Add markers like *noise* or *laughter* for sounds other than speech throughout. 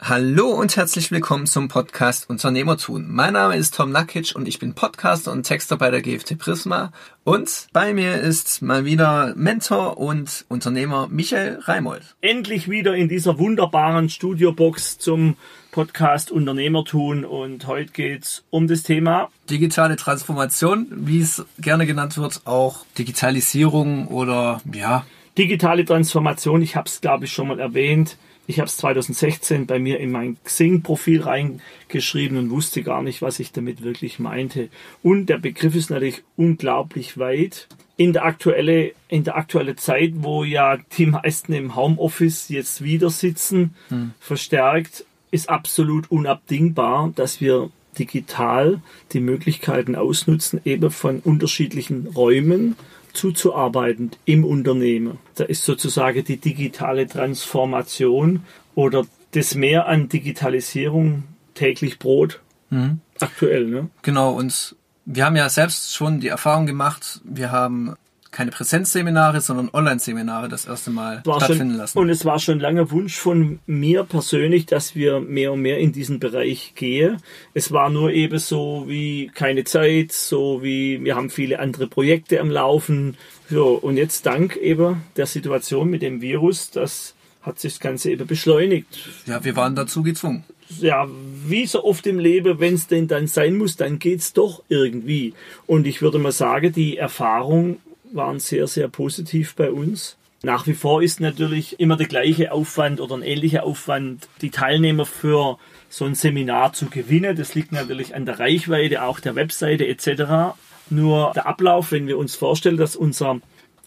Hallo und herzlich willkommen zum Podcast Unternehmertun. Mein Name ist Tom Nakic und ich bin Podcaster und Texter bei der GFT Prisma. Und bei mir ist mal wieder Mentor und Unternehmer Michael Reimold. Endlich wieder in dieser wunderbaren Studiobox zum Podcast Unternehmertun und heute geht's um das Thema digitale Transformation, wie es gerne genannt wird, auch Digitalisierung oder ja. Digitale Transformation, ich habe es glaube ich schon mal erwähnt ich habe es 2016 bei mir in mein Xing-Profil reingeschrieben und wusste gar nicht, was ich damit wirklich meinte. Und der Begriff ist natürlich unglaublich weit. In der aktuelle, in der aktuelle Zeit, wo ja die meisten im Homeoffice jetzt wieder sitzen, hm. verstärkt, ist absolut unabdingbar, dass wir digital die Möglichkeiten ausnutzen, eben von unterschiedlichen Räumen zuzuarbeiten im Unternehmen. Da ist sozusagen die digitale Transformation oder das Mehr an Digitalisierung täglich Brot mhm. aktuell. Ne? Genau, und wir haben ja selbst schon die Erfahrung gemacht, wir haben keine Präsenzseminare, sondern Online-Seminare das erste Mal stattfinden schon, lassen. Und es war schon lange Wunsch von mir persönlich, dass wir mehr und mehr in diesen Bereich gehen. Es war nur eben so wie keine Zeit, so wie wir haben viele andere Projekte am Laufen. So, und jetzt dank eben der Situation mit dem Virus, das hat sich das Ganze eben beschleunigt. Ja, wir waren dazu gezwungen ja, wie so oft im Leben, wenn es denn dann sein muss, dann geht's doch irgendwie. Und ich würde mal sagen, die Erfahrung waren sehr, sehr positiv bei uns. Nach wie vor ist natürlich immer der gleiche Aufwand oder ein ähnlicher Aufwand, die Teilnehmer für so ein Seminar zu gewinnen. Das liegt natürlich an der Reichweite, auch der Webseite etc. Nur der Ablauf, wenn wir uns vorstellen, dass unser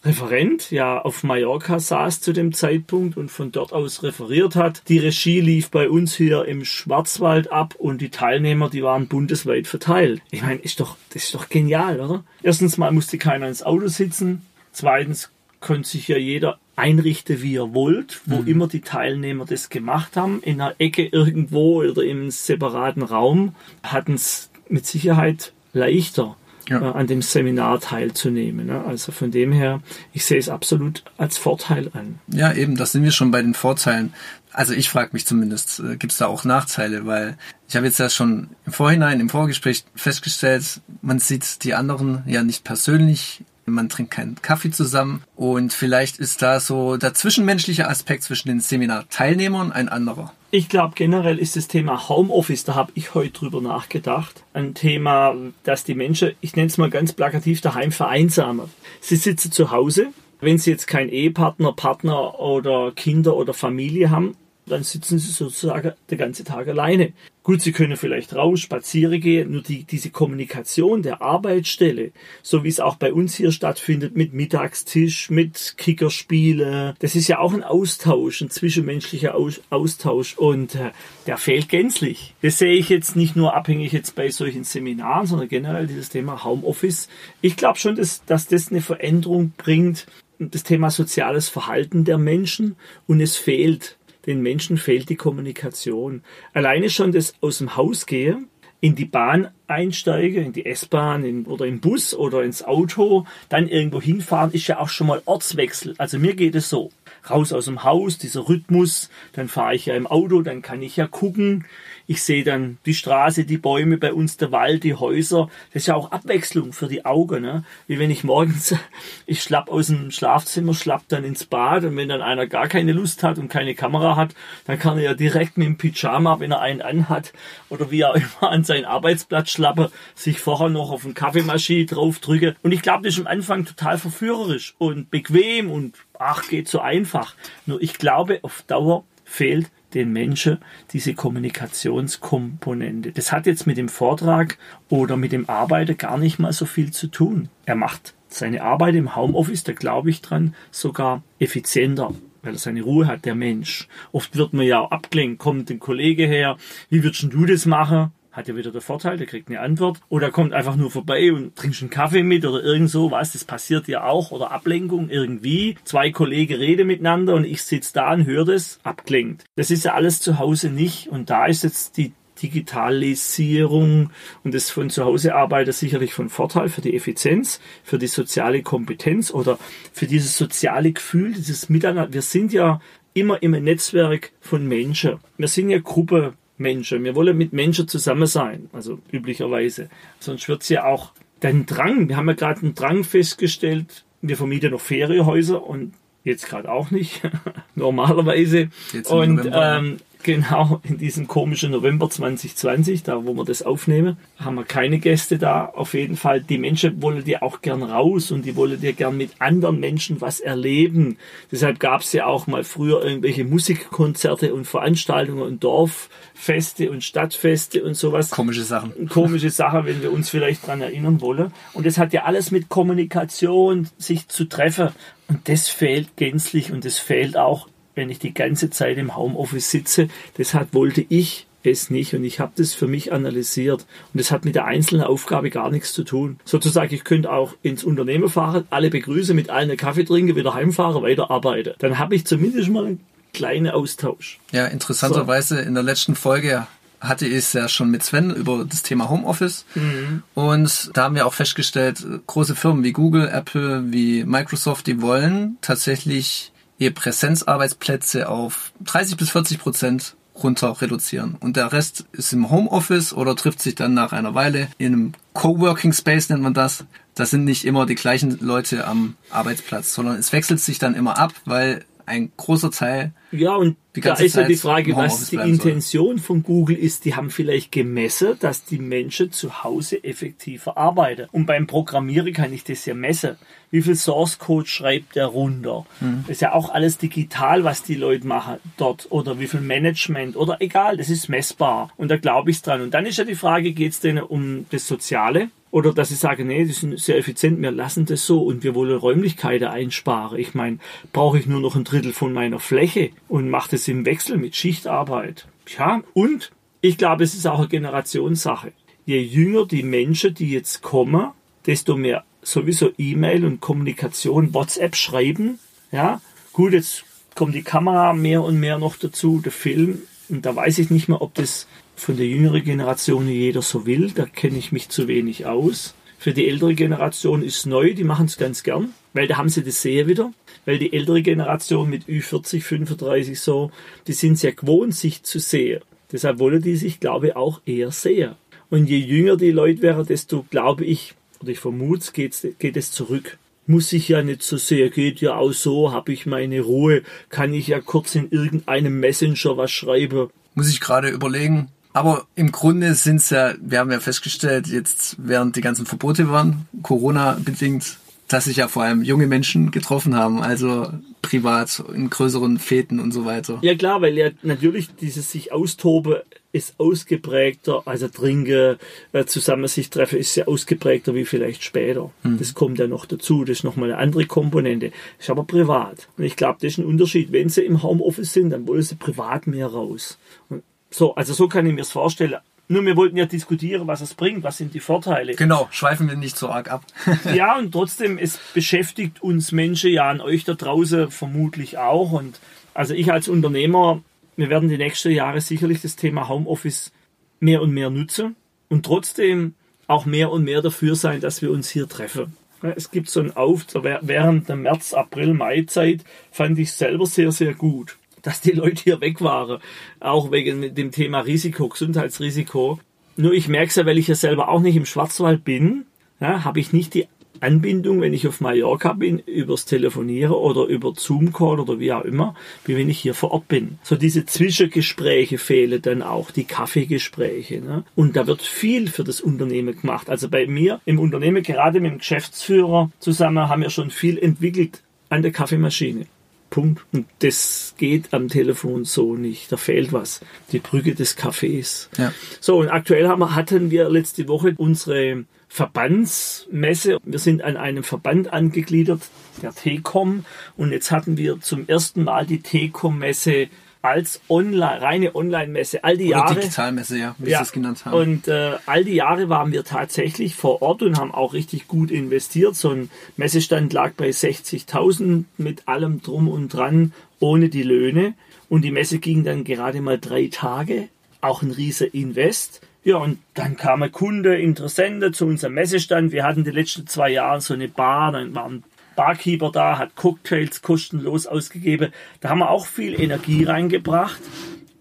Referent ja auf Mallorca saß zu dem Zeitpunkt und von dort aus referiert hat. Die Regie lief bei uns hier im Schwarzwald ab und die Teilnehmer, die waren bundesweit verteilt. Ich meine, ist doch, das ist doch genial, oder? Erstens mal musste keiner ins Auto sitzen. Zweitens konnte sich ja jeder einrichten, wie er wollt, wo mhm. immer die Teilnehmer das gemacht haben. In einer Ecke irgendwo oder im separaten Raum hatten es mit Sicherheit leichter ja. äh, an dem Seminar teilzunehmen. Ne? Also von dem her, ich sehe es absolut als Vorteil an. Ja, eben, das sind wir schon bei den Vorteilen. Also ich frage mich zumindest, äh, gibt es da auch Nachteile? Weil ich habe jetzt ja schon im Vorhinein, im Vorgespräch festgestellt, man sieht die anderen ja nicht persönlich man trinkt keinen Kaffee zusammen und vielleicht ist da so der zwischenmenschliche Aspekt zwischen den Seminarteilnehmern ein anderer. Ich glaube generell ist das Thema Homeoffice, da habe ich heute drüber nachgedacht, ein Thema, dass die Menschen, ich nenne es mal ganz plakativ, daheim vereinsamen. Sie sitzen zu Hause, wenn sie jetzt keinen Ehepartner, Partner oder Kinder oder Familie haben, dann sitzen sie sozusagen den ganzen Tag alleine. Gut, sie können vielleicht raus, spazieren gehen, nur die, diese Kommunikation der Arbeitsstelle, so wie es auch bei uns hier stattfindet, mit Mittagstisch, mit Kickerspiele, das ist ja auch ein Austausch, ein zwischenmenschlicher Austausch und äh, der fehlt gänzlich. Das sehe ich jetzt nicht nur abhängig jetzt bei solchen Seminaren, sondern generell dieses Thema Homeoffice. Ich glaube schon, dass, dass das eine Veränderung bringt, das Thema soziales Verhalten der Menschen und es fehlt den Menschen fehlt die Kommunikation. Alleine schon das aus dem Haus gehen, in die Bahn einsteige, in die S-Bahn oder im Bus oder ins Auto, dann irgendwo hinfahren, ist ja auch schon mal Ortswechsel. Also mir geht es so. Raus aus dem Haus, dieser Rhythmus, dann fahre ich ja im Auto, dann kann ich ja gucken, ich sehe dann die Straße, die Bäume bei uns, der Wald, die Häuser. Das ist ja auch Abwechslung für die Augen. Ne? Wie wenn ich morgens, *laughs* ich schlapp aus dem Schlafzimmer, schlapp dann ins Bad und wenn dann einer gar keine Lust hat und keine Kamera hat, dann kann er ja direkt mit dem Pyjama, wenn er einen anhat oder wie er *laughs* immer an seinen Arbeitsplatz schlappe, sich vorher noch auf eine Kaffeemaschine drauf drücke. Und ich glaube, das ist am Anfang total verführerisch und bequem und ach, geht so einfach. Nur ich glaube, auf Dauer fehlt den Menschen diese Kommunikationskomponente. Das hat jetzt mit dem Vortrag oder mit dem Arbeiten gar nicht mal so viel zu tun. Er macht seine Arbeit im Homeoffice, da glaube ich dran, sogar effizienter weil er seine Ruhe hat, der Mensch. Oft wird man ja abgelenkt, kommt ein Kollege her, wie würdest du das machen? Hat er wieder der Vorteil, der kriegt eine Antwort. Oder kommt einfach nur vorbei und trinkt einen Kaffee mit oder irgend so was. Das passiert ja auch. Oder Ablenkung irgendwie. Zwei Kollegen reden miteinander und ich sitze da und höre das, abgelenkt. Das ist ja alles zu Hause nicht. Und da ist jetzt die Digitalisierung und das von zu Hause arbeiten sicherlich von Vorteil für die Effizienz, für die soziale Kompetenz oder für dieses soziale Gefühl, dieses Miteinander. Wir sind ja immer im Netzwerk von Menschen. Wir sind ja Gruppe Menschen. Wir wollen mit Menschen zusammen sein, also üblicherweise. Sonst wird es ja auch den Drang, wir haben ja gerade einen Drang festgestellt, wir vermieten noch Ferienhäuser und jetzt gerade auch nicht, *laughs* normalerweise. und ähm, Genau, in diesem komischen November 2020, da wo wir das aufnehmen, haben wir keine Gäste da. Auf jeden Fall, die Menschen wollen ja auch gern raus und die wollen ja gern mit anderen Menschen was erleben. Deshalb gab es ja auch mal früher irgendwelche Musikkonzerte und Veranstaltungen und Dorffeste und Stadtfeste und sowas. Komische Sachen. Komische Sachen, wenn wir uns vielleicht dran erinnern wollen. Und das hat ja alles mit Kommunikation, sich zu treffen. Und das fehlt gänzlich und das fehlt auch wenn ich die ganze Zeit im Homeoffice sitze. Deshalb wollte ich es nicht und ich habe das für mich analysiert und das hat mit der einzelnen Aufgabe gar nichts zu tun. Sozusagen, ich könnte auch ins Unternehmen fahren, alle begrüßen, mit allen einen Kaffee trinken, wieder heimfahren, weiterarbeiten. Dann habe ich zumindest mal einen kleinen Austausch. Ja, interessanterweise so. in der letzten Folge hatte ich es ja schon mit Sven über das Thema Homeoffice. Mhm. Und da haben wir auch festgestellt, große Firmen wie Google, Apple, wie Microsoft, die wollen tatsächlich ihr Präsenzarbeitsplätze auf 30 bis 40 Prozent runter reduzieren. Und der Rest ist im Homeoffice oder trifft sich dann nach einer Weile in einem Coworking Space nennt man das. Das sind nicht immer die gleichen Leute am Arbeitsplatz, sondern es wechselt sich dann immer ab, weil ein großer Teil. Ja, und da ist ja die Frage, was die Intention soll. von Google ist. Die haben vielleicht gemessen, dass die Menschen zu Hause effektiver arbeiten. Und beim Programmieren kann ich das ja messen. Wie viel Source Code schreibt der runter? Mhm. Das ist ja auch alles digital, was die Leute machen dort. Oder wie viel Management oder egal, das ist messbar. Und da glaube ich dran. Und dann ist ja die Frage, geht es denn um das Soziale? Oder dass sie sagen, nee, die sind sehr effizient, wir lassen das so und wir wollen Räumlichkeiten einsparen. Ich meine, brauche ich nur noch ein Drittel von meiner Fläche und mache das im Wechsel mit Schichtarbeit. Ja, und ich glaube, es ist auch eine Generationssache. Je jünger die Menschen, die jetzt kommen, desto mehr sowieso E-Mail und Kommunikation, WhatsApp schreiben. Ja, gut, jetzt kommt die Kamera mehr und mehr noch dazu, der Film. Und da weiß ich nicht mehr, ob das von der jüngeren Generation jeder so will. Da kenne ich mich zu wenig aus. Für die ältere Generation ist neu, die machen es ganz gern, weil da haben sie das sehr wieder. Weil die ältere Generation mit Ü40, 35 so, die sind sehr gewohnt, sich zu sehen. Deshalb wollen die sich, glaube ich, auch eher sehen. Und je jünger die Leute wären, desto, glaube ich, oder ich vermute, geht, es zurück. Muss ich ja nicht so sehr, geht ja auch so, habe ich meine Ruhe, kann ich ja kurz in irgendeinem Messenger was schreiben. Muss ich gerade überlegen, aber im Grunde sind es ja, wir haben ja festgestellt, jetzt während die ganzen Verbote waren, Corona-bedingt, dass sich ja vor allem junge Menschen getroffen haben, also privat in größeren Fäden und so weiter. Ja klar, weil ja natürlich dieses sich austoben ist ausgeprägter, also trinke, äh, zusammen sich treffen ist ja ausgeprägter wie vielleicht später. Hm. Das kommt ja noch dazu, das ist nochmal eine andere Komponente. Ist aber privat. Und ich glaube, das ist ein Unterschied. Wenn sie im Homeoffice sind, dann wollen sie privat mehr raus. Und so, also so kann ich mir es vorstellen. Nur wir wollten ja diskutieren, was es bringt, was sind die Vorteile. Genau, schweifen wir nicht so arg ab. *laughs* ja, und trotzdem, es beschäftigt uns Menschen ja an euch da draußen vermutlich auch. Und also ich als Unternehmer, wir werden die nächsten Jahre sicherlich das Thema Homeoffice mehr und mehr nutzen und trotzdem auch mehr und mehr dafür sein, dass wir uns hier treffen. Es gibt so ein Auf, während der März, April, Mai-Zeit fand ich selber sehr, sehr gut dass die Leute hier weg waren. Auch wegen dem Thema Risiko, Gesundheitsrisiko. Nur ich merke es ja, weil ich ja selber auch nicht im Schwarzwald bin, ja, habe ich nicht die Anbindung, wenn ich auf Mallorca bin, übers Telefonieren oder über Zoom-Call oder wie auch immer, wie wenn ich hier vor Ort bin. So diese Zwischengespräche fehlen dann auch, die Kaffeegespräche. Ne? Und da wird viel für das Unternehmen gemacht. Also bei mir im Unternehmen, gerade mit dem Geschäftsführer zusammen, haben wir schon viel entwickelt an der Kaffeemaschine. Punkt. Und das geht am Telefon so nicht. Da fehlt was. Die Brücke des Cafés. Ja. So, und aktuell haben, hatten wir letzte Woche unsere Verbandsmesse. Wir sind an einem Verband angegliedert, der TECOM. Und jetzt hatten wir zum ersten Mal die TECOM-Messe als online, reine Online-Messe. All die Oder Jahre. Digitalmesse, ja, wie ja, Sie es genannt haben. Und äh, all die Jahre waren wir tatsächlich vor Ort und haben auch richtig gut investiert. So ein Messestand lag bei 60.000 mit allem drum und dran, ohne die Löhne. Und die Messe ging dann gerade mal drei Tage. Auch ein riesiger Invest. Ja, und dann kam ein Kunde, Interessente zu unserem Messestand. Wir hatten die letzten zwei Jahre so eine Bar, dann waren Barkeeper da, hat Cocktails kostenlos ausgegeben. Da haben wir auch viel Energie reingebracht.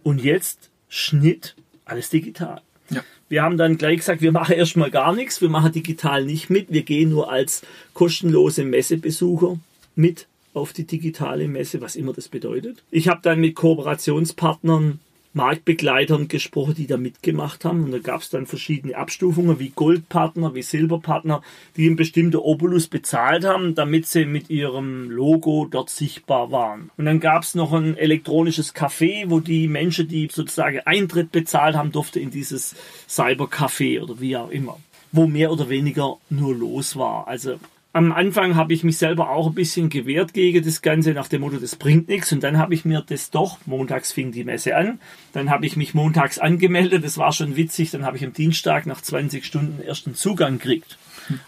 Und jetzt Schnitt, alles digital. Ja. Wir haben dann gleich gesagt, wir machen erstmal gar nichts, wir machen digital nicht mit, wir gehen nur als kostenlose Messebesucher mit auf die digitale Messe, was immer das bedeutet. Ich habe dann mit Kooperationspartnern Marktbegleitern gesprochen, die da mitgemacht haben. Und da gab es dann verschiedene Abstufungen wie Goldpartner, wie Silberpartner, die einen bestimmten Obolus bezahlt haben, damit sie mit ihrem Logo dort sichtbar waren. Und dann gab es noch ein elektronisches Café, wo die Menschen, die sozusagen Eintritt bezahlt haben, durfte in dieses Cybercafé oder wie auch immer wo mehr oder weniger nur los war. Also am Anfang habe ich mich selber auch ein bisschen gewehrt gegen das Ganze nach dem Motto, das bringt nichts. Und dann habe ich mir das doch, montags fing die Messe an, dann habe ich mich montags angemeldet, das war schon witzig, dann habe ich am Dienstag nach 20 Stunden ersten Zugang gekriegt.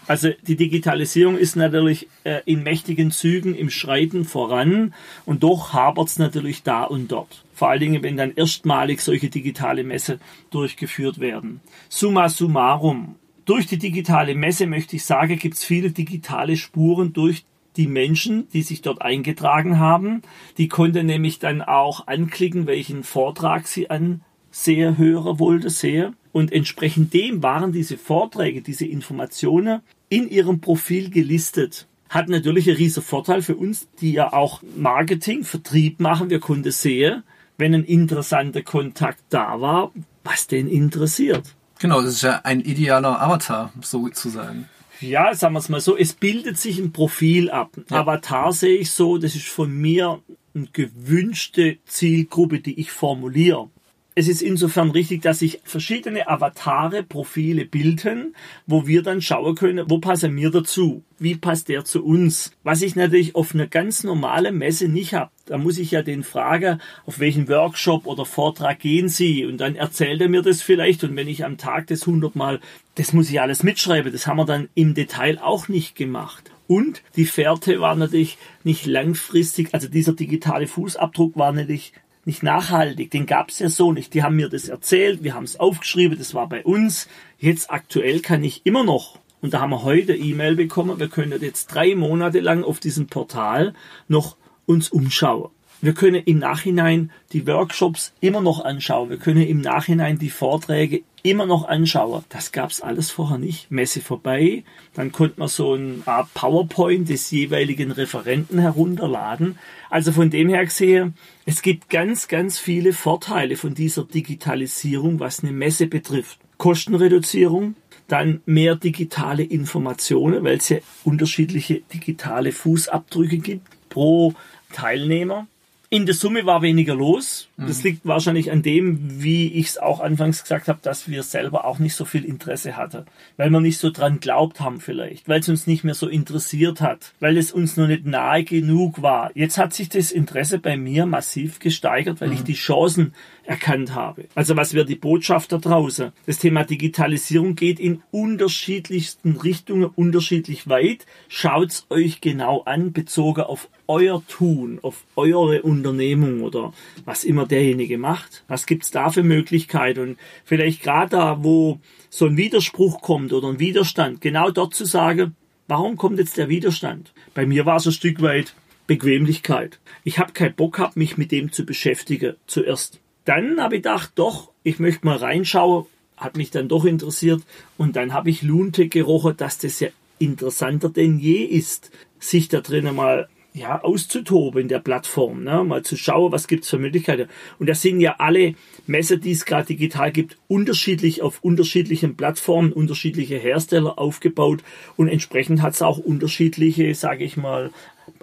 Also die Digitalisierung ist natürlich äh, in mächtigen Zügen im Schreiten voran und doch hapert es natürlich da und dort. Vor allen Dingen, wenn dann erstmalig solche digitale Messe durchgeführt werden. Summa summarum, durch die digitale Messe möchte ich sagen, gibt es viele digitale Spuren durch die Menschen, die sich dort eingetragen haben. Die konnten nämlich dann auch anklicken, welchen Vortrag sie an Seherhörer wollte, Seher. Und entsprechend dem waren diese Vorträge, diese Informationen in ihrem Profil gelistet. Hat natürlich einen riesen Vorteil für uns, die ja auch Marketing, Vertrieb machen. Wir konnten sehen, wenn ein interessanter Kontakt da war, was den interessiert. Genau, das ist ja ein idealer Avatar, sozusagen. Ja, sagen wir es mal so, es bildet sich ein Profil ab. Ja. Avatar sehe ich so, das ist von mir eine gewünschte Zielgruppe, die ich formuliere. Es ist insofern richtig, dass sich verschiedene Avatare, Profile bilden, wo wir dann schauen können, wo passen wir dazu? Wie passt der zu uns? Was ich natürlich auf einer ganz normalen Messe nicht habe. Da muss ich ja den fragen, auf welchen Workshop oder Vortrag gehen Sie? Und dann erzählt er mir das vielleicht. Und wenn ich am Tag das hundertmal, das muss ich alles mitschreiben. Das haben wir dann im Detail auch nicht gemacht. Und die Fährte war natürlich nicht langfristig, also dieser digitale Fußabdruck war natürlich nicht nachhaltig, den gab es ja so nicht. Die haben mir das erzählt, wir haben es aufgeschrieben, das war bei uns. Jetzt aktuell kann ich immer noch, und da haben wir heute E-Mail bekommen, wir können jetzt drei Monate lang auf diesem Portal noch uns umschauen. Wir können im Nachhinein die Workshops immer noch anschauen. Wir können im Nachhinein die Vorträge immer noch anschauen. Das gab's alles vorher nicht. Messe vorbei, dann konnte man so Art PowerPoint des jeweiligen Referenten herunterladen. Also von dem her gesehen, es gibt ganz, ganz viele Vorteile von dieser Digitalisierung, was eine Messe betrifft. Kostenreduzierung, dann mehr digitale Informationen, weil es ja unterschiedliche digitale Fußabdrücke gibt pro Teilnehmer. In der Summe war weniger los. Das mhm. liegt wahrscheinlich an dem, wie ich es auch anfangs gesagt habe, dass wir selber auch nicht so viel Interesse hatten. Weil wir nicht so dran glaubt haben vielleicht. Weil es uns nicht mehr so interessiert hat. Weil es uns noch nicht nahe genug war. Jetzt hat sich das Interesse bei mir massiv gesteigert, weil mhm. ich die Chancen erkannt habe. Also was wäre die Botschaft da draußen? Das Thema Digitalisierung geht in unterschiedlichsten Richtungen unterschiedlich weit. Schaut's euch genau an, bezogen auf euer Tun, auf eure Unternehmung oder was immer derjenige macht. Was gibt's da für Möglichkeiten? Und vielleicht gerade da, wo so ein Widerspruch kommt oder ein Widerstand, genau dort zu sagen, warum kommt jetzt der Widerstand? Bei mir war es ein Stück weit Bequemlichkeit. Ich habe keinen Bock gehabt, mich mit dem zu beschäftigen zuerst. Dann habe ich gedacht, doch, ich möchte mal reinschauen, hat mich dann doch interessiert und dann habe ich Lunte gerochen, dass das ja interessanter denn je ist, sich da drinnen mal ja, auszutoben der Plattform, ne? mal zu schauen, was gibt's für Möglichkeiten. Und das sind ja alle Messer, die es gerade digital gibt, unterschiedlich auf unterschiedlichen Plattformen, unterschiedliche Hersteller aufgebaut und entsprechend hat es auch unterschiedliche, sage ich mal,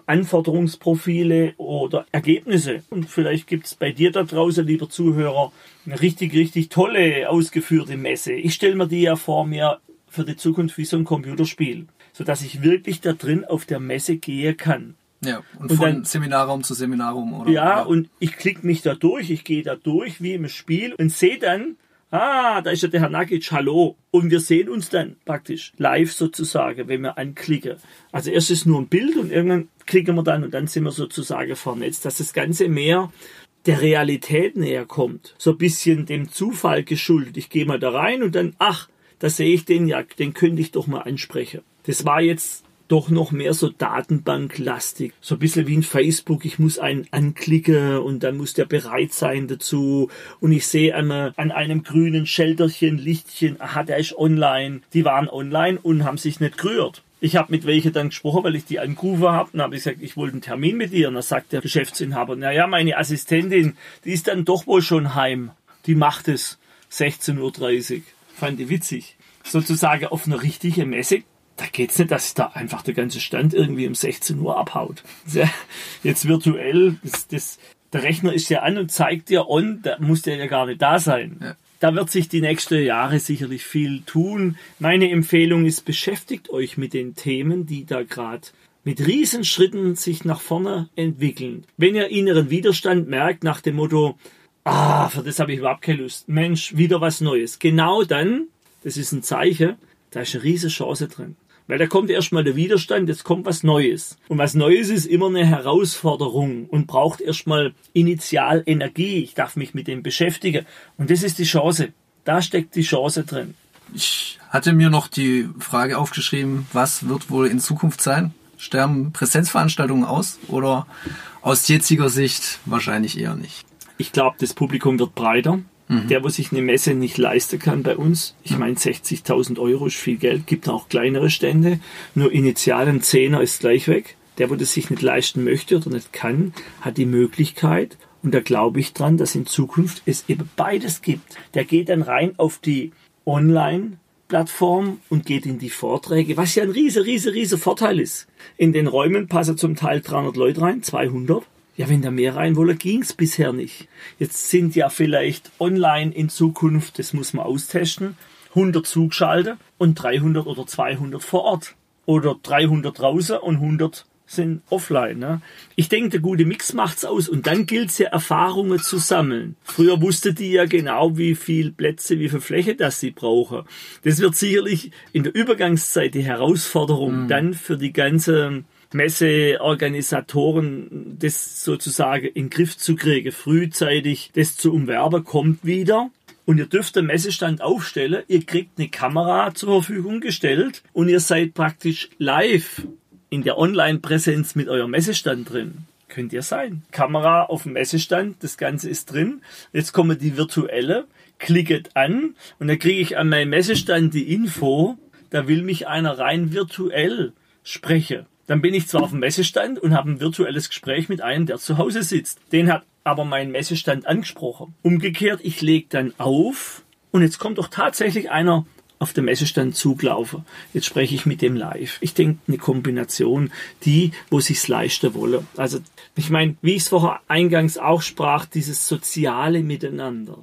Anforderungsprofile oder Ergebnisse. Und vielleicht gibt es bei dir da draußen, lieber Zuhörer, eine richtig, richtig tolle, ausgeführte Messe. Ich stelle mir die ja vor mir für die Zukunft wie so ein Computerspiel, sodass ich wirklich da drin auf der Messe gehen kann. Ja, und, und von dann, Seminarraum zu Seminarraum, oder? Ja, ja. und ich klicke mich da durch, ich gehe da durch wie im Spiel und sehe dann, ah, da ist ja der Herr Nagic, hallo. Und wir sehen uns dann praktisch live sozusagen, wenn wir anklicken. Also erst ist nur ein Bild und irgendwann klicken wir dann und dann sind wir sozusagen vernetzt, dass das Ganze mehr der Realität näher kommt. So ein bisschen dem Zufall geschuldet. Ich gehe mal da rein und dann, ach, da sehe ich den, ja, den könnte ich doch mal ansprechen. Das war jetzt doch noch mehr so Datenbanklastig. So ein bisschen wie in Facebook. Ich muss einen anklicken und dann muss der bereit sein dazu. Und ich sehe an, an einem grünen Schelterchen, Lichtchen, aha, der ist online. Die waren online und haben sich nicht gerührt. Ich habe mit welche dann gesprochen, weil ich die angerufen habe. Dann habe ich gesagt, ich wollte einen Termin mit ihr. Und dann sagt der Geschäftsinhaber, naja, meine Assistentin, die ist dann doch wohl schon heim. Die macht es 16.30 Uhr. Fand ich witzig. Sozusagen auf eine richtige Messe da geht's nicht, dass da einfach der ganze Stand irgendwie um 16 Uhr abhaut. Jetzt virtuell, das, das, der Rechner ist ja an und zeigt dir on, da muss der ja gar nicht da sein. Ja. Da wird sich die nächsten Jahre sicherlich viel tun. Meine Empfehlung ist, beschäftigt euch mit den Themen, die da gerade mit Riesenschritten sich nach vorne entwickeln. Wenn ihr inneren Widerstand merkt nach dem Motto, ah, für das habe ich überhaupt keine Lust, Mensch, wieder was Neues. Genau dann, das ist ein Zeichen, da ist eine riesige Chance drin. Weil da kommt erstmal der Widerstand, jetzt kommt was Neues. Und was Neues ist immer eine Herausforderung und braucht erstmal initial Energie. Ich darf mich mit dem beschäftigen. Und das ist die Chance. Da steckt die Chance drin. Ich hatte mir noch die Frage aufgeschrieben, was wird wohl in Zukunft sein? Sterben Präsenzveranstaltungen aus oder aus jetziger Sicht wahrscheinlich eher nicht? Ich glaube, das Publikum wird breiter. Mhm. Der, wo sich eine Messe nicht leisten kann bei uns, ich meine 60.000 Euro ist viel Geld, gibt auch kleinere Stände, nur initial ein Zehner ist gleich weg. Der, wo das sich nicht leisten möchte oder nicht kann, hat die Möglichkeit, und da glaube ich dran, dass in Zukunft es eben beides gibt. Der geht dann rein auf die Online- Plattform und geht in die Vorträge, was ja ein riese, riese, riese Vorteil ist. In den Räumen passen zum Teil 300 Leute rein, 200. Ja, wenn da mehr rein wolle, ging's bisher nicht. Jetzt sind ja vielleicht online in Zukunft, das muss man austesten, 100 zugeschaltet und 300 oder 200 vor Ort. Oder 300 draußen und 100 sind offline. Ne? Ich denke, der gute Mix macht's aus und dann gilt es ja Erfahrungen zu sammeln. Früher wusste die ja genau, wie viel Plätze, wie viel Fläche das sie brauchen. Das wird sicherlich in der Übergangszeit die Herausforderung mhm. dann für die ganze Messeorganisatoren das sozusagen in den Griff zu kriegen, frühzeitig das zu umwerben, kommt wieder. Und ihr dürft den Messestand aufstellen, ihr kriegt eine Kamera zur Verfügung gestellt und ihr seid praktisch live in der Online-Präsenz mit eurem Messestand drin. Könnt ihr sein. Kamera auf dem Messestand, das Ganze ist drin. Jetzt kommen die virtuelle, klicket an und dann kriege ich an meinem Messestand die Info, da will mich einer rein virtuell sprechen. Dann bin ich zwar auf dem Messestand und habe ein virtuelles Gespräch mit einem, der zu Hause sitzt. Den hat aber mein Messestand angesprochen. Umgekehrt, ich lege dann auf und jetzt kommt doch tatsächlich einer auf dem Messestand zugelaufen. Jetzt spreche ich mit dem live. Ich denke, eine Kombination, die, wo sich's leisten wolle. Also, ich meine, wie ich es vorher eingangs auch sprach, dieses soziale Miteinander.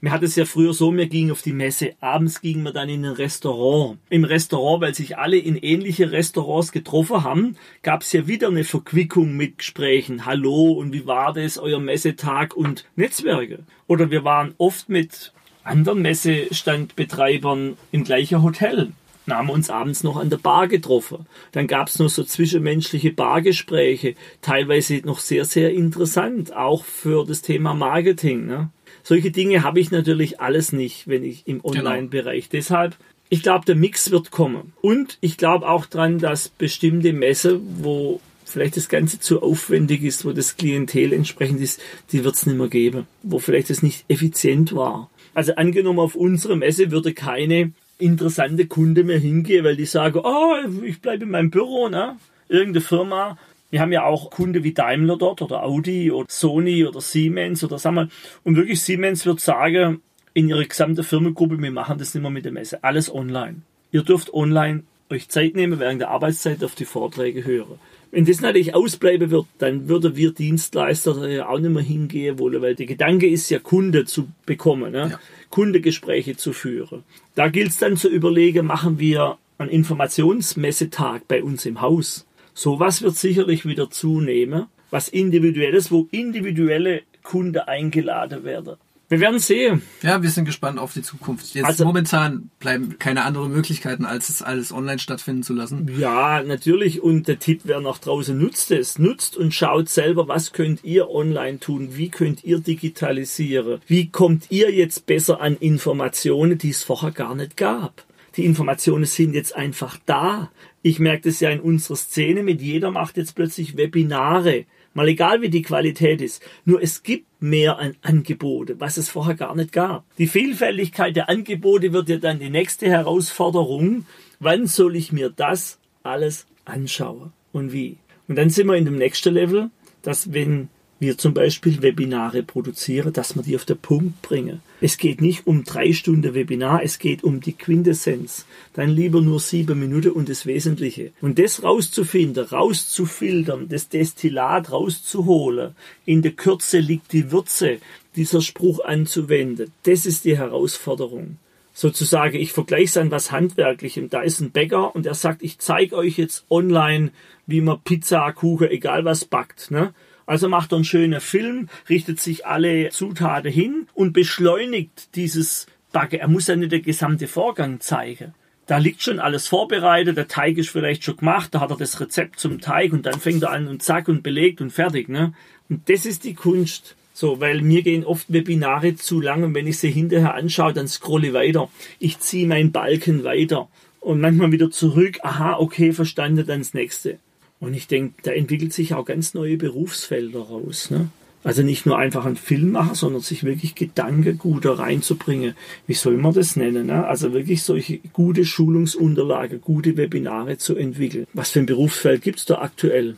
Mir hat es ja früher so, mir ging auf die Messe, abends ging man dann in ein Restaurant. Im Restaurant, weil sich alle in ähnliche Restaurants getroffen haben, gab es ja wieder eine Verquickung mit Gesprächen. Hallo und wie war das, euer Messetag und Netzwerke. Oder wir waren oft mit anderen Messestandbetreibern im gleichen Hotel haben uns abends noch an der Bar getroffen. Dann gab es noch so zwischenmenschliche Bargespräche, teilweise noch sehr, sehr interessant, auch für das Thema Marketing. Ne? Solche Dinge habe ich natürlich alles nicht, wenn ich im genau. Online-Bereich. Genau. Deshalb, ich glaube, der Mix wird kommen. Und ich glaube auch dran, dass bestimmte Messe, wo vielleicht das Ganze zu aufwendig ist, wo das Klientel entsprechend ist, die wird es nicht mehr geben. Wo vielleicht es nicht effizient war. Also angenommen, auf unsere Messe würde keine interessante Kunde mehr hingehen, weil die sagen, oh, ich bleibe in meinem Büro, ne? Irgendeine Firma wir haben ja auch Kunde wie Daimler dort oder Audi oder Sony oder Siemens oder sagen wir, und wirklich Siemens wird sagen, in ihrer gesamten Firmengruppe, wir machen das nicht mehr mit der Messe, alles online. Ihr dürft online euch Zeit nehmen, während der Arbeitszeit auf die Vorträge hören. Wenn das natürlich ausbleiben wird, dann würden wir Dienstleister ja auch nicht mehr hingehen wollen, weil der Gedanke ist ja, Kunde zu bekommen, ne? Ja. Kundegespräche zu führen. Da gilt es dann zu überlegen, machen wir einen Informationsmessetag bei uns im Haus. Sowas wird sicherlich wieder zunehmen. Was individuelles, wo individuelle Kunden eingeladen werden. Wir werden sehen. Ja, wir sind gespannt auf die Zukunft. Jetzt also, momentan bleiben keine anderen Möglichkeiten, als es alles online stattfinden zu lassen. Ja, natürlich. Und der Tipp wäre nach draußen, nutzt es. Nutzt und schaut selber, was könnt ihr online tun? Wie könnt ihr digitalisieren? Wie kommt ihr jetzt besser an Informationen, die es vorher gar nicht gab? Die Informationen sind jetzt einfach da. Ich merke das ja in unserer Szene mit jeder macht jetzt plötzlich Webinare. Mal egal wie die Qualität ist. Nur es gibt mehr an Angebote, was es vorher gar nicht gab. Die Vielfältigkeit der Angebote wird ja dann die nächste Herausforderung. Wann soll ich mir das alles anschauen und wie? Und dann sind wir in dem nächsten Level, dass wenn wir zum Beispiel Webinare produzieren, dass wir die auf den Punkt bringen. Es geht nicht um drei Stunden Webinar, es geht um die Quintessenz. Dann lieber nur sieben Minuten und das Wesentliche. Und das rauszufinden, rauszufiltern, das Destillat rauszuholen, in der Kürze liegt die Würze, dieser Spruch anzuwenden, das ist die Herausforderung. Sozusagen, ich vergleiche es an was Handwerklichem. Da ist ein Bäcker und er sagt, ich zeige euch jetzt online, wie man Pizza, Kuchen, egal was backt. Ne? Also macht er einen schönen Film, richtet sich alle Zutaten hin und beschleunigt dieses Backen. Er muss ja nicht den gesamten Vorgang zeigen. Da liegt schon alles vorbereitet, der Teig ist vielleicht schon gemacht, da hat er das Rezept zum Teig und dann fängt er an und zack und belegt und fertig. Ne? Und das ist die Kunst. So, weil mir gehen oft Webinare zu lang und wenn ich sie hinterher anschaue, dann scrolle ich weiter. Ich ziehe meinen Balken weiter und manchmal wieder zurück. Aha, okay, verstanden, dann das nächste. Und ich denke, da entwickelt sich auch ganz neue Berufsfelder raus. Ne? Also nicht nur einfach einen Film machen, sondern sich wirklich Gedanken gut da reinzubringen. Wie soll man das nennen? Ne? Also wirklich solche gute Schulungsunterlagen, gute Webinare zu entwickeln. Was für ein Berufsfeld gibt's da aktuell?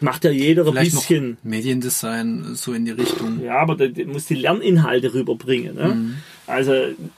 Macht ja jeder Vielleicht ein bisschen. Mediendesign, so in die Richtung. Ja, aber der muss die Lerninhalte rüberbringen. Ne? Mhm. Also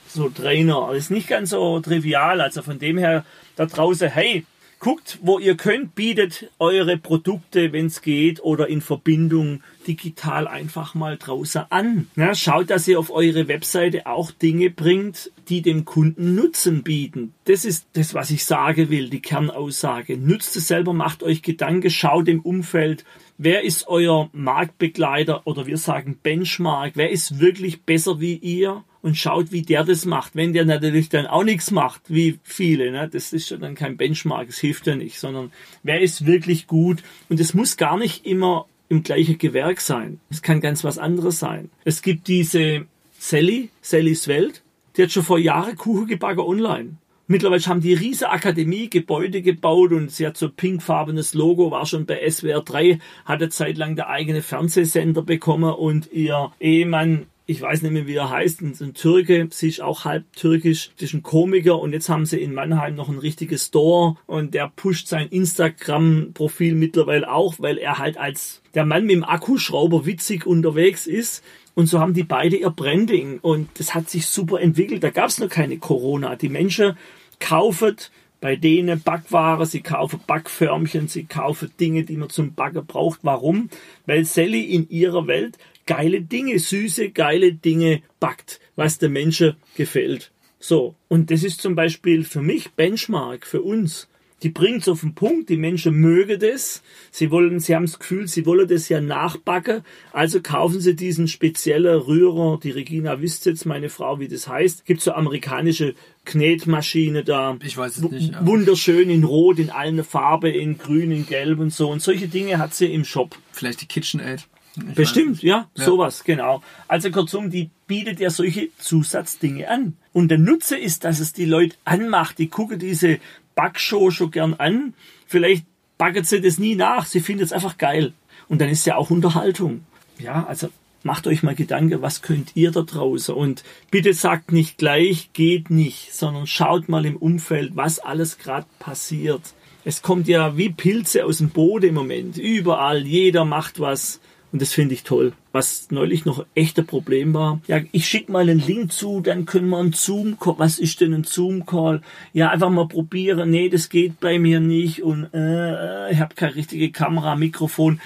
so Trainer, das ist nicht ganz so trivial. Also von dem her da draußen, hey, Guckt, wo ihr könnt, bietet eure Produkte, wenn es geht, oder in Verbindung digital einfach mal draußen an. Ja, schaut, dass ihr auf eure Webseite auch Dinge bringt, die dem Kunden Nutzen bieten. Das ist das, was ich sagen will, die Kernaussage. Nutzt es selber, macht euch Gedanken, schaut im Umfeld, wer ist euer Marktbegleiter oder wir sagen Benchmark, wer ist wirklich besser wie ihr und schaut, wie der das macht. Wenn der natürlich dann auch nichts macht, wie viele, ne, das ist ja dann kein Benchmark, es hilft ja nicht, sondern wer ist wirklich gut und es muss gar nicht immer im gleichen Gewerk sein. Es kann ganz was anderes sein. Es gibt diese Sally, Sallys Welt, die hat schon vor Jahren Kuchen gebacken online. Mittlerweile haben die riese Akademie Gebäude gebaut und sie hat so pinkfarbenes Logo, war schon bei SWR 3, hatte zeitlang der eigene Fernsehsender bekommen und ihr Ehemann ich weiß nicht mehr, wie er heißt, ein, Türke, sie ist auch halb türkisch, das ist ein Komiker und jetzt haben sie in Mannheim noch ein richtiges Store und der pusht sein Instagram-Profil mittlerweile auch, weil er halt als der Mann mit dem Akkuschrauber witzig unterwegs ist und so haben die beide ihr Branding und das hat sich super entwickelt. Da gab es noch keine Corona. Die Menschen kaufen bei denen Backware, sie kaufen Backförmchen, sie kaufen Dinge, die man zum Backen braucht. Warum? Weil Sally in ihrer Welt geile Dinge, süße, geile Dinge backt, was der Menschen gefällt. So. Und das ist zum Beispiel für mich Benchmark, für uns die bringt es auf den Punkt, die Menschen mögen das, sie wollen, sie haben das Gefühl, sie wollen das ja nachbacken, also kaufen sie diesen speziellen Rührer, die Regina wisst jetzt, meine Frau, wie das heißt, gibt so amerikanische Knetmaschine da. Ich weiß es nicht. Ja. Wunderschön in Rot, in allen Farben, in Grün, in Gelb und so. Und solche Dinge hat sie im Shop. Vielleicht die KitchenAid. Ich Bestimmt, ja, ja, sowas, genau. Also kurzum, die bietet ja solche Zusatzdinge an. Und der Nutze ist, dass es die Leute anmacht. Die gucken diese Backshow schon gern an. Vielleicht backen sie das nie nach. Sie finden es einfach geil. Und dann ist ja auch Unterhaltung. Ja, also macht euch mal Gedanken, was könnt ihr da draußen? Und bitte sagt nicht gleich, geht nicht, sondern schaut mal im Umfeld, was alles gerade passiert. Es kommt ja wie Pilze aus dem Boden im Moment. Überall, jeder macht was. Und das finde ich toll. Was neulich noch echt ein Problem war. Ja, ich schicke mal einen Link zu, dann können wir einen Zoom-Call. Was ist denn ein Zoom-Call? Ja, einfach mal probieren. Nee, das geht bei mir nicht. Und äh, ich habe keine richtige Kamera, Mikrofon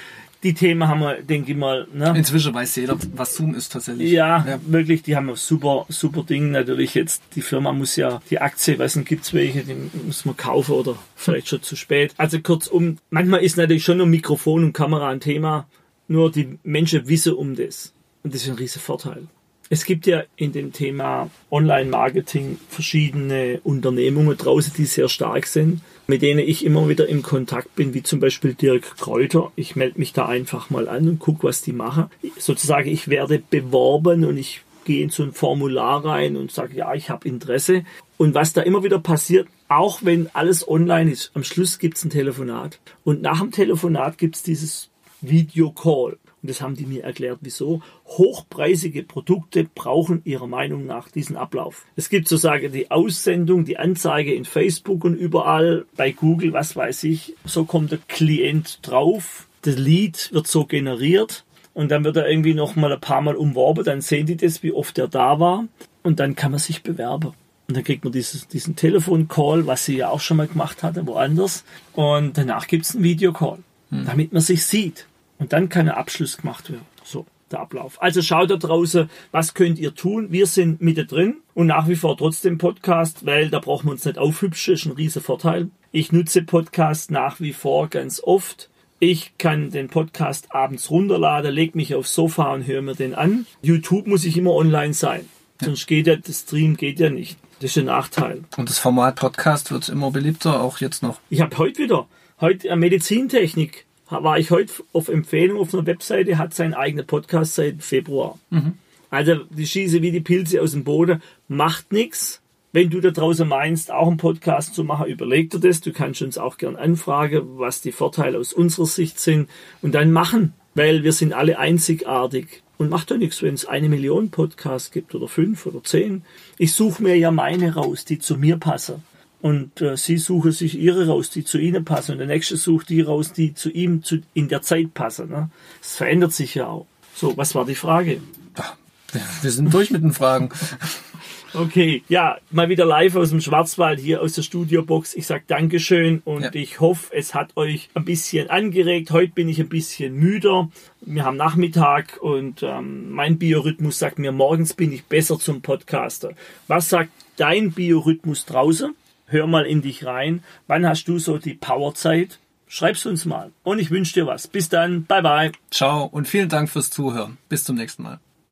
die Themen haben wir, denke ich mal. Ne? Inzwischen weiß jeder, was Zoom ist tatsächlich. Ja, ja, wirklich, die haben ein super, super Ding. Natürlich jetzt, die Firma muss ja die Aktie, weiß nicht, gibt's welche, die muss man kaufen oder vielleicht schon zu spät. Also kurzum, manchmal ist natürlich schon nur Mikrofon und Kamera ein Thema. Nur die Menschen wissen um das. Und das ist ein riesen Vorteil. Es gibt ja in dem Thema Online-Marketing verschiedene Unternehmungen draußen, die sehr stark sind, mit denen ich immer wieder im Kontakt bin, wie zum Beispiel Dirk Kräuter. Ich melde mich da einfach mal an und gucke, was die machen. Sozusagen, ich werde beworben und ich gehe in so ein Formular rein und sage, ja, ich habe Interesse. Und was da immer wieder passiert, auch wenn alles online ist, am Schluss gibt es ein Telefonat. Und nach dem Telefonat gibt es dieses Video-Call. Und das haben die mir erklärt, wieso. Hochpreisige Produkte brauchen ihrer Meinung nach diesen Ablauf. Es gibt sozusagen die Aussendung, die Anzeige in Facebook und überall, bei Google, was weiß ich. So kommt der Klient drauf. Das Lead wird so generiert. Und dann wird er irgendwie noch mal ein paar Mal umworben. Dann sehen die das, wie oft er da war. Und dann kann man sich bewerben. Und dann kriegt man dieses, diesen Telefoncall, was sie ja auch schon mal gemacht hatte, woanders. Und danach gibt es einen Videocall, hm. damit man sich sieht. Und dann kann ein Abschluss gemacht werden. So, der Ablauf. Also schaut da draußen, was könnt ihr tun? Wir sind mitte drin und nach wie vor trotzdem Podcast, weil da brauchen wir uns nicht aufhübschen, ist ein riesen Vorteil. Ich nutze Podcast nach wie vor ganz oft. Ich kann den Podcast abends runterladen, leg mich aufs Sofa und höre mir den an. YouTube muss ich immer online sein. Sonst geht ja, das Stream geht ja nicht. Das ist ein Nachteil. Und das Format Podcast wird immer beliebter, auch jetzt noch. Ich habe heute wieder, heute Medizintechnik war ich heute auf Empfehlung auf einer Webseite, hat seinen eigenen Podcast seit Februar. Mhm. Also die schieße wie die Pilze aus dem Boden, macht nichts. Wenn du da draußen meinst, auch einen Podcast zu machen, überleg dir das. Du kannst uns auch gern anfragen, was die Vorteile aus unserer Sicht sind und dann machen, weil wir sind alle einzigartig. Und macht doch nichts, wenn es eine Million Podcasts gibt oder fünf oder zehn. Ich suche mir ja meine raus, die zu mir passen. Und äh, sie suchen sich ihre raus, die zu ihnen passen. Und der nächste sucht die raus, die zu ihm zu, in der Zeit passen. Ne? Das verändert sich ja auch. So, was war die Frage? Wir sind durch mit den Fragen. *laughs* Okay, ja, mal wieder live aus dem Schwarzwald hier aus der Studiobox. Ich sag Dankeschön und ja. ich hoffe, es hat euch ein bisschen angeregt. Heute bin ich ein bisschen müder. Wir haben Nachmittag und ähm, mein Biorhythmus sagt mir, morgens bin ich besser zum Podcaster. Was sagt dein Biorhythmus draußen? Hör mal in dich rein. Wann hast du so die Powerzeit? Schreib's uns mal. Und ich wünsche dir was. Bis dann. Bye bye. Ciao und vielen Dank fürs Zuhören. Bis zum nächsten Mal.